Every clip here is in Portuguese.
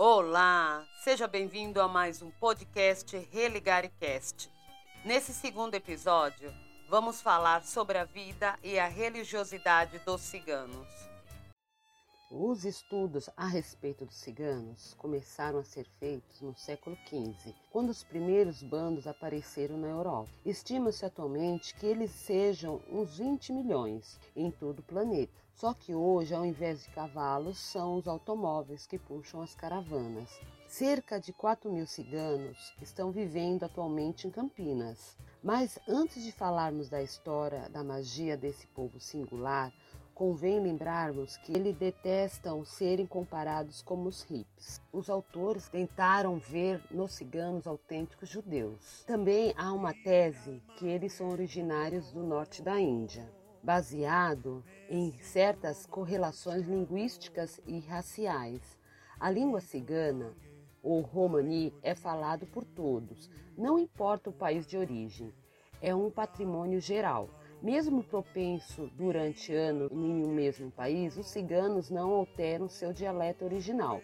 Olá, seja bem-vindo a mais um podcast Religaricast. Nesse segundo episódio, vamos falar sobre a vida e a religiosidade dos ciganos. Os estudos a respeito dos ciganos começaram a ser feitos no século XV, quando os primeiros bandos apareceram na Europa. Estima-se atualmente que eles sejam uns 20 milhões em todo o planeta. Só que hoje, ao invés de cavalos, são os automóveis que puxam as caravanas. Cerca de 4 mil ciganos estão vivendo atualmente em Campinas. Mas antes de falarmos da história da magia desse povo singular, Convém lembrarmos que eles detestam serem comparados como os hippies. Os autores tentaram ver nos ciganos autênticos judeus. Também há uma tese que eles são originários do norte da Índia, baseado em certas correlações linguísticas e raciais. A língua cigana ou romani é falado por todos, não importa o país de origem. É um patrimônio geral mesmo propenso durante anos em um mesmo país, os ciganos não alteram seu dialeto original.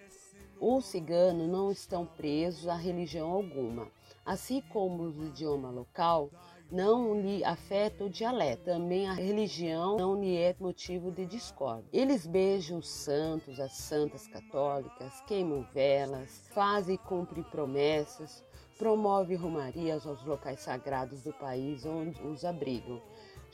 Os ciganos não estão presos a religião alguma, assim como o idioma local não lhe afeta o dialeto, também a religião não lhe é motivo de discórdia. Eles beijam os santos, as santas católicas, queimam velas, fazem e cumprem promessas, promovem romarias aos locais sagrados do país onde os abrigam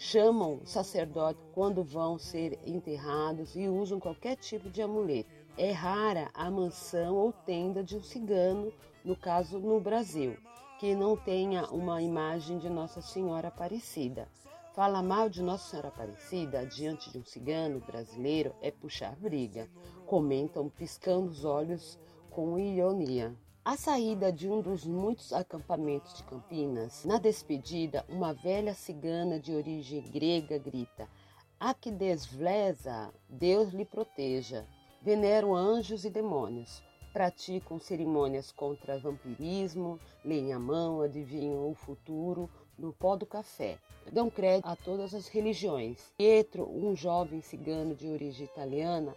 chamam sacerdote quando vão ser enterrados e usam qualquer tipo de amuleto. É rara a mansão ou tenda de um cigano, no caso no Brasil, que não tenha uma imagem de Nossa Senhora Aparecida. Fala mal de Nossa Senhora Aparecida diante de um cigano brasileiro é puxar briga. Comentam piscando os olhos com ironia. A saída de um dos muitos acampamentos de Campinas, na despedida, uma velha cigana de origem grega grita: A que desvleza, Deus lhe proteja. Veneram anjos e demônios, praticam cerimônias contra vampirismo, leem a mão, adivinham o futuro no pó do café. Dão crédito a todas as religiões. Pietro, um jovem cigano de origem italiana,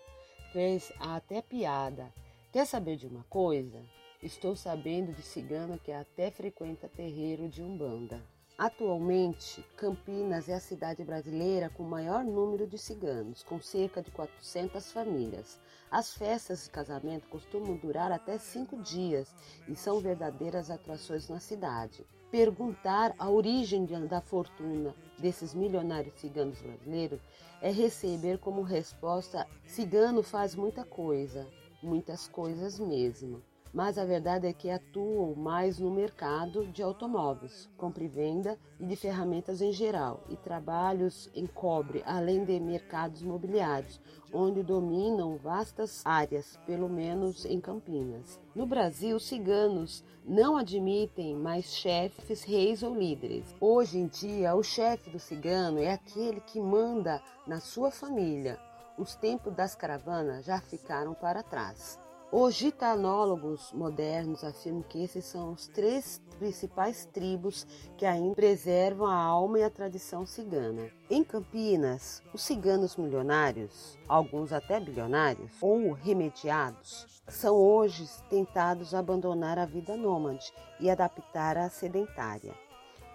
fez até piada. Quer saber de uma coisa? Estou sabendo de cigana que até frequenta terreiro de Umbanda. Atualmente, Campinas é a cidade brasileira com maior número de ciganos, com cerca de 400 famílias. As festas de casamento costumam durar até cinco dias e são verdadeiras atrações na cidade. Perguntar a origem da fortuna desses milionários ciganos brasileiros é receber como resposta: cigano faz muita coisa, muitas coisas mesmo mas a verdade é que atuam mais no mercado de automóveis, compra e venda e de ferramentas em geral, e trabalhos em cobre, além de mercados imobiliários, onde dominam vastas áreas, pelo menos em Campinas. No Brasil, ciganos não admitem mais chefes, reis ou líderes. Hoje em dia, o chefe do cigano é aquele que manda na sua família. Os tempos das caravanas já ficaram para trás. Os gitanólogos modernos afirmam que esses são os três principais tribos que ainda preservam a alma e a tradição cigana. Em Campinas, os ciganos milionários, alguns até bilionários, ou remediados, são hoje tentados abandonar a vida nômade e adaptar à sedentária.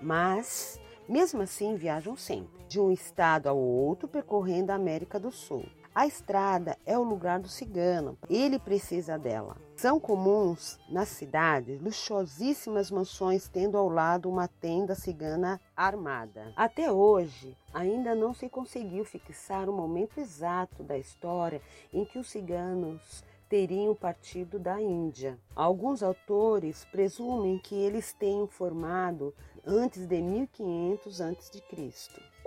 Mas, mesmo assim, viajam sempre, de um estado ao outro, percorrendo a América do Sul. A estrada é o lugar do cigano, ele precisa dela. São comuns nas cidades luxuosíssimas mansões tendo ao lado uma tenda cigana armada. Até hoje, ainda não se conseguiu fixar o momento exato da história em que os ciganos teriam partido da Índia. Alguns autores presumem que eles tenham formado antes de 1500 a.C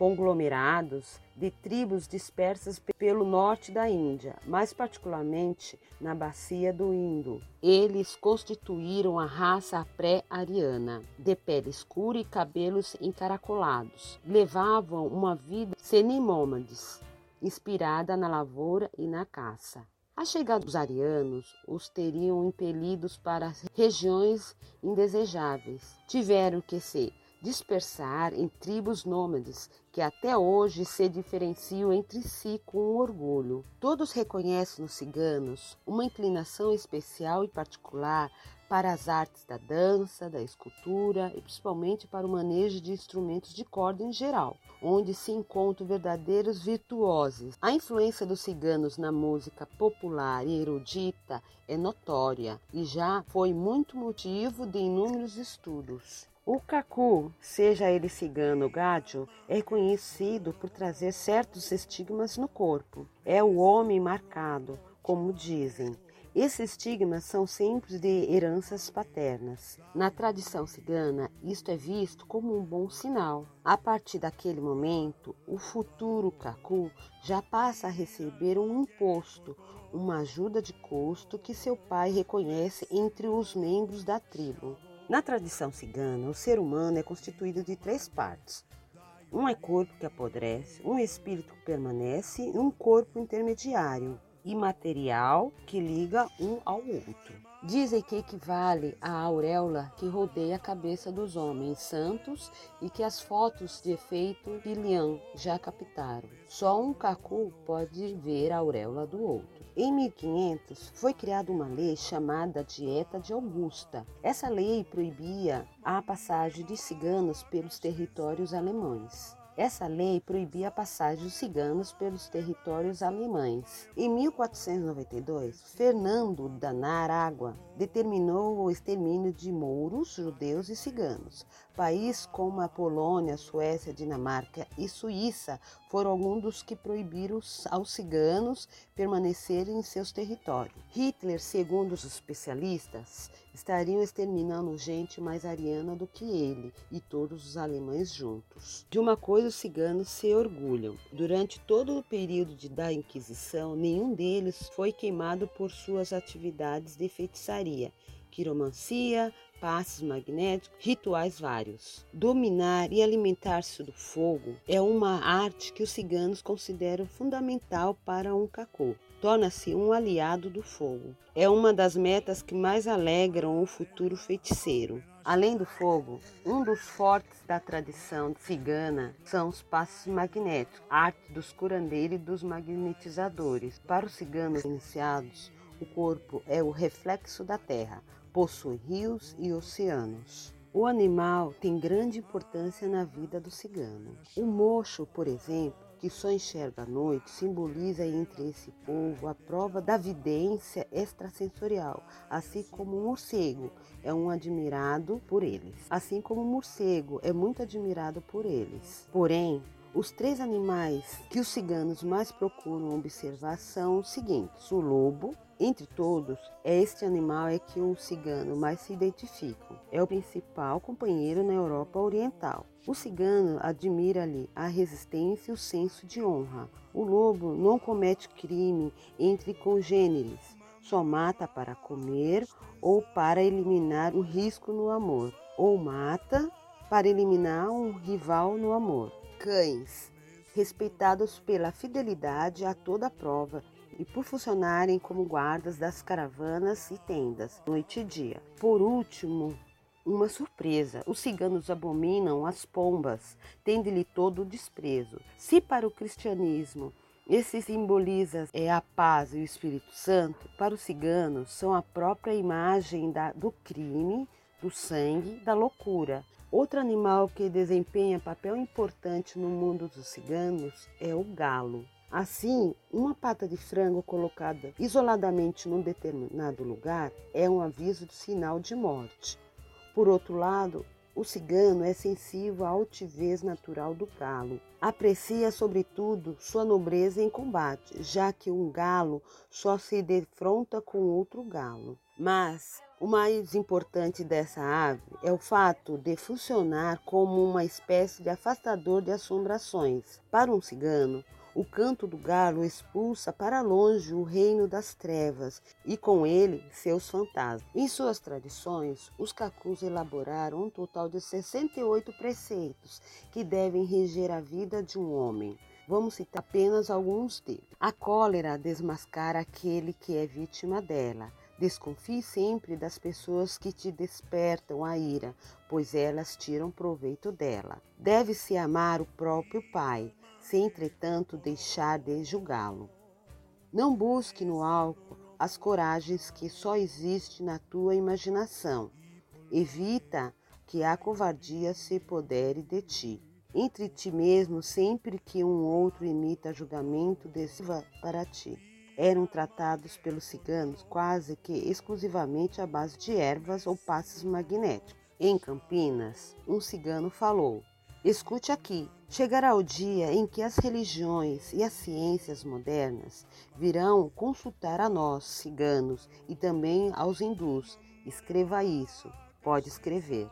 conglomerados de tribos dispersas pelo norte da Índia, mais particularmente na bacia do Indo. Eles constituíram a raça pré-ariana, de pele escura e cabelos encaracolados. Levavam uma vida semimômades, inspirada na lavoura e na caça. A chegada dos arianos os teriam impelidos para regiões indesejáveis. Tiveram que se dispersar em tribos nômades que até hoje se diferenciam entre si com orgulho. Todos reconhecem nos ciganos uma inclinação especial e particular para as artes da dança, da escultura e principalmente para o manejo de instrumentos de corda em geral, onde se encontram verdadeiros virtuosos. A influência dos ciganos na música popular e erudita é notória e já foi muito motivo de inúmeros estudos. O cacu, seja ele cigano ou gádio, é conhecido por trazer certos estigmas no corpo. É o homem marcado, como dizem, esses estigmas são sempre de heranças paternas. Na tradição cigana, isto é visto como um bom sinal. A partir daquele momento, o futuro cacu já passa a receber um imposto, uma ajuda de custo que seu pai reconhece entre os membros da tribo. Na tradição cigana, o ser humano é constituído de três partes. Um é corpo que apodrece, um espírito que permanece e um corpo intermediário imaterial que liga um ao outro. Dizem que equivale à auréola que rodeia a cabeça dos homens santos e que as fotos de efeito Lilian já captaram. Só um cacu pode ver a auréola do outro. Em 1500 foi criada uma lei chamada Dieta de Augusta. Essa lei proibia a passagem de ciganos pelos territórios alemães. Essa lei proibia a passagem dos ciganos pelos territórios alemães. Em 1492, Fernando da Naragua determinou o extermínio de mouros, judeus e ciganos. Países como a Polônia, Suécia, Dinamarca e Suíça foram alguns dos que proibiram aos ciganos permanecerem em seus territórios. Hitler, segundo os especialistas, estaria exterminando gente mais ariana do que ele e todos os alemães juntos. De uma coisa os ciganos se orgulham. Durante todo o período de, da Inquisição, nenhum deles foi queimado por suas atividades de feitiçaria quiromancia, passes magnéticos, rituais vários. Dominar e alimentar-se do fogo é uma arte que os ciganos consideram fundamental para um cacô. Torna-se um aliado do fogo. É uma das metas que mais alegram o futuro feiticeiro. Além do fogo, um dos fortes da tradição cigana são os passos magnéticos, arte dos curandeiros e dos magnetizadores. Para os ciganos iniciados, o corpo é o reflexo da terra, possui rios e oceanos. O animal tem grande importância na vida do cigano. O mocho, por exemplo, que só enxerga à noite, simboliza entre esse povo a prova da vidência extrasensorial, assim como o morcego é um admirado por eles. Assim como o morcego é muito admirado por eles. Porém, os três animais que os ciganos mais procuram observar são os seguintes: o lobo, entre todos, é este animal é que o cigano mais se identifica. É o principal companheiro na Europa Oriental. O cigano admira-lhe a resistência e o senso de honra. O lobo não comete crime entre congêneres, só mata para comer ou para eliminar o risco no amor, ou mata para eliminar um rival no amor. Cães, respeitados pela fidelidade a toda prova e por funcionarem como guardas das caravanas e tendas, noite e dia. Por último, uma surpresa: os ciganos abominam as pombas, tendo-lhe todo o desprezo. Se para o cristianismo esse simboliza é a paz e o Espírito Santo, para os ciganos são a própria imagem da, do crime, do sangue, da loucura. Outro animal que desempenha papel importante no mundo dos ciganos é o galo. Assim, uma pata de frango colocada isoladamente num determinado lugar é um aviso de sinal de morte. Por outro lado, o cigano é sensível à altivez natural do galo. Aprecia, sobretudo, sua nobreza em combate, já que um galo só se defronta com outro galo. Mas o mais importante dessa ave é o fato de funcionar como uma espécie de afastador de assombrações. Para um cigano, o canto do galo expulsa para longe o reino das trevas e com ele seus fantasmas. Em suas tradições, os cacus elaboraram um total de 68 preceitos que devem reger a vida de um homem. Vamos citar apenas alguns deles. A cólera desmascara aquele que é vítima dela. Desconfie sempre das pessoas que te despertam a ira, pois elas tiram proveito dela. Deve-se amar o próprio pai, sem entretanto deixar de julgá-lo. Não busque no álcool as coragens que só existem na tua imaginação. Evita que a covardia se podere de ti. Entre ti mesmo, sempre que um outro imita julgamento, decisiva para ti eram tratados pelos ciganos quase que exclusivamente à base de ervas ou passes magnéticos. Em Campinas, um cigano falou: Escute aqui, chegará o dia em que as religiões e as ciências modernas virão consultar a nós, ciganos, e também aos hindus. Escreva isso. Pode escrever.